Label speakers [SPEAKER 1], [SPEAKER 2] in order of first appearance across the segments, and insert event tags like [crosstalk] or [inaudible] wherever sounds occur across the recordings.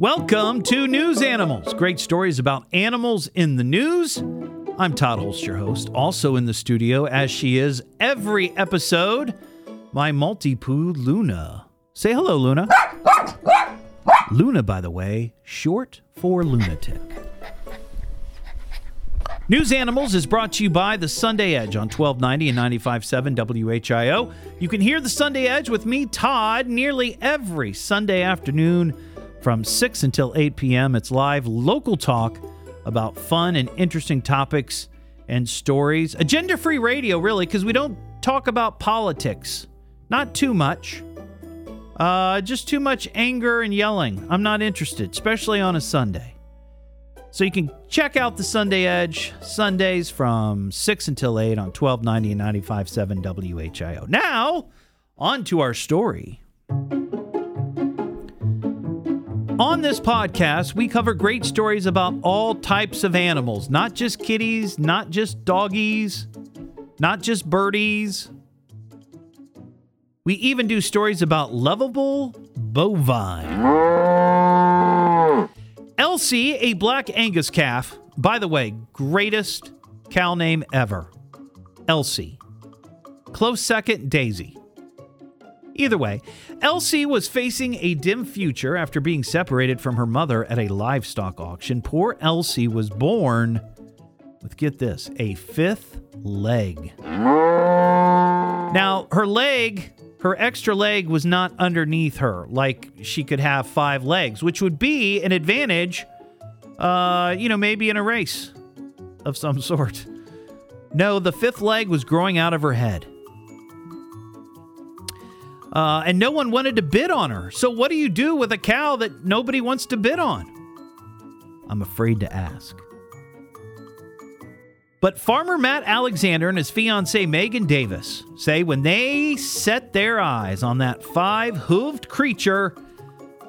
[SPEAKER 1] Welcome to News Animals. Great stories about animals in the news. I'm Todd Hollst, your host. Also in the studio, as she is every episode, my Maltipoo Luna. Say hello, Luna. Luna, by the way, short for lunatic. News Animals is brought to you by the Sunday Edge on 1290 and 95.7 WHIO. You can hear the Sunday Edge with me, Todd, nearly every Sunday afternoon from 6 until 8 p.m. It's live local talk about fun and interesting topics and stories. Agenda free radio, really, because we don't talk about politics. Not too much. Uh, just too much anger and yelling. I'm not interested, especially on a Sunday. So you can check out the Sunday Edge Sundays from 6 until 8 on 1290 and 95.7 WHIO. Now, on to our story. On this podcast, we cover great stories about all types of animals, not just kitties, not just doggies, not just birdies. We even do stories about lovable bovine. Elsie, a black Angus calf, by the way, greatest cow name ever. Elsie. Close second, Daisy. Either way, Elsie was facing a dim future after being separated from her mother at a livestock auction. Poor Elsie was born with, get this, a fifth leg. Now, her leg, her extra leg was not underneath her, like she could have five legs, which would be an advantage, uh, you know, maybe in a race of some [laughs] sort. No, the fifth leg was growing out of her head. Uh, and no one wanted to bid on her. So, what do you do with a cow that nobody wants to bid on? I'm afraid to ask. But farmer Matt Alexander and his fiancee Megan Davis say when they set their eyes on that five hooved creature,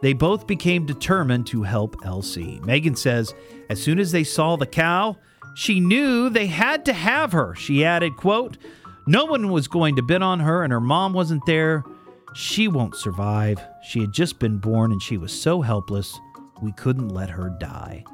[SPEAKER 1] they both became determined to help Elsie. Megan says as soon as they saw the cow, she knew they had to have her. She added, quote, no one was going to bid on her and her mom wasn't there. She won't survive. She had just been born and she was so helpless, we couldn't let her die.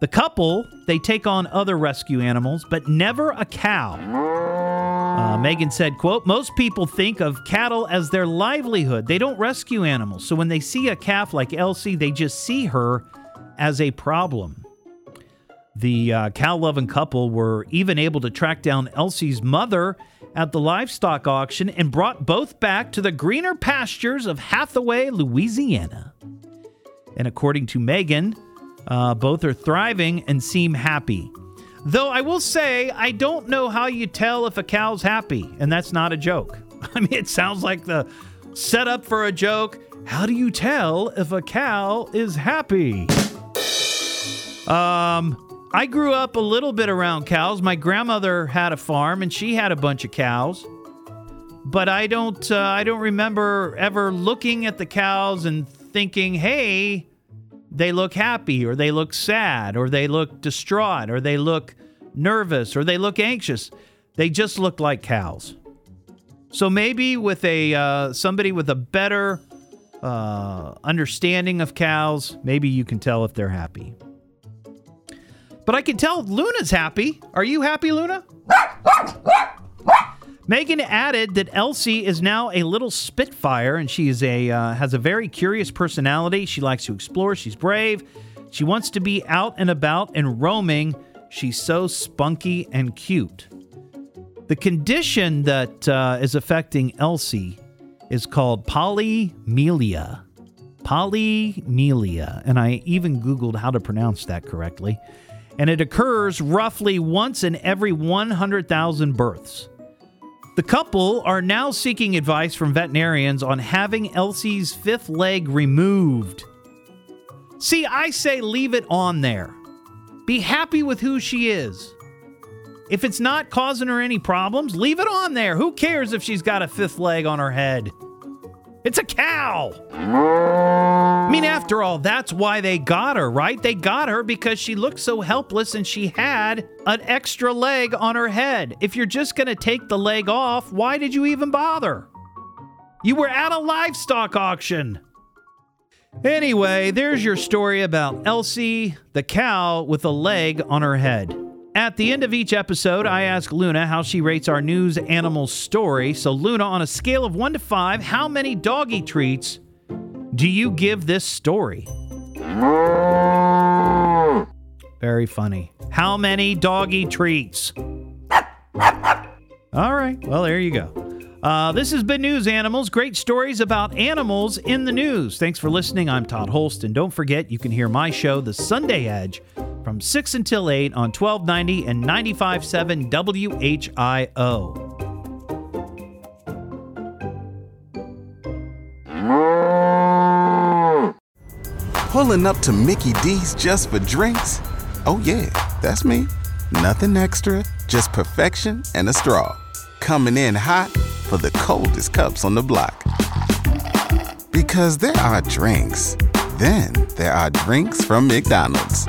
[SPEAKER 1] The couple, they take on other rescue animals, but never a cow. Uh, Megan said, quote, most people think of cattle as their livelihood. They don't rescue animals. So when they see a calf like Elsie, they just see her as a problem. The uh, cow loving couple were even able to track down Elsie's mother at the livestock auction and brought both back to the greener pastures of Hathaway, Louisiana. And according to Megan, uh, both are thriving and seem happy. Though I will say, I don't know how you tell if a cow's happy, and that's not a joke. [laughs] I mean, it sounds like the setup for a joke. How do you tell if a cow is happy? Um, I grew up a little bit around cows. My grandmother had a farm and she had a bunch of cows. But I don't uh, I don't remember ever looking at the cows and thinking, "Hey, they look happy or they look sad or they look distraught or they look nervous or they look anxious." They just look like cows. So maybe with a uh, somebody with a better uh, understanding of cows, maybe you can tell if they're happy. But I can tell Luna's happy. Are you happy, Luna? Megan added that Elsie is now a little spitfire, and she is a uh, has a very curious personality. She likes to explore. She's brave. She wants to be out and about and roaming. She's so spunky and cute. The condition that uh, is affecting Elsie is called polymelia. Polymelia, and I even Googled how to pronounce that correctly and it occurs roughly once in every 100,000 births. The couple are now seeking advice from veterinarians on having Elsie's fifth leg removed. See, I say leave it on there. Be happy with who she is. If it's not causing her any problems, leave it on there. Who cares if she's got a fifth leg on her head? It's a cow. I mean, after all, that's why they got her, right? They got her because she looked so helpless and she had an extra leg on her head. If you're just going to take the leg off, why did you even bother? You were at a livestock auction. Anyway, there's your story about Elsie, the cow with a leg on her head. At the end of each episode, I ask Luna how she rates our news animal story. So, Luna, on a scale of 1 to 5, how many doggy treats do you give this story? Very funny. How many doggy treats? All right. Well, there you go. Uh, this has been News Animals. Great stories about animals in the news. Thanks for listening. I'm Todd Hollst. And don't forget, you can hear my show, The Sunday Edge, from 6 until 8 on 1290 and 95.7 WHIO.
[SPEAKER 2] Pulling up to Mickey D's just for drinks? Oh, yeah, that's me. Nothing extra, just perfection and a straw. Coming in hot for the coldest cups on the block. Because there are drinks, then there are drinks from McDonald's.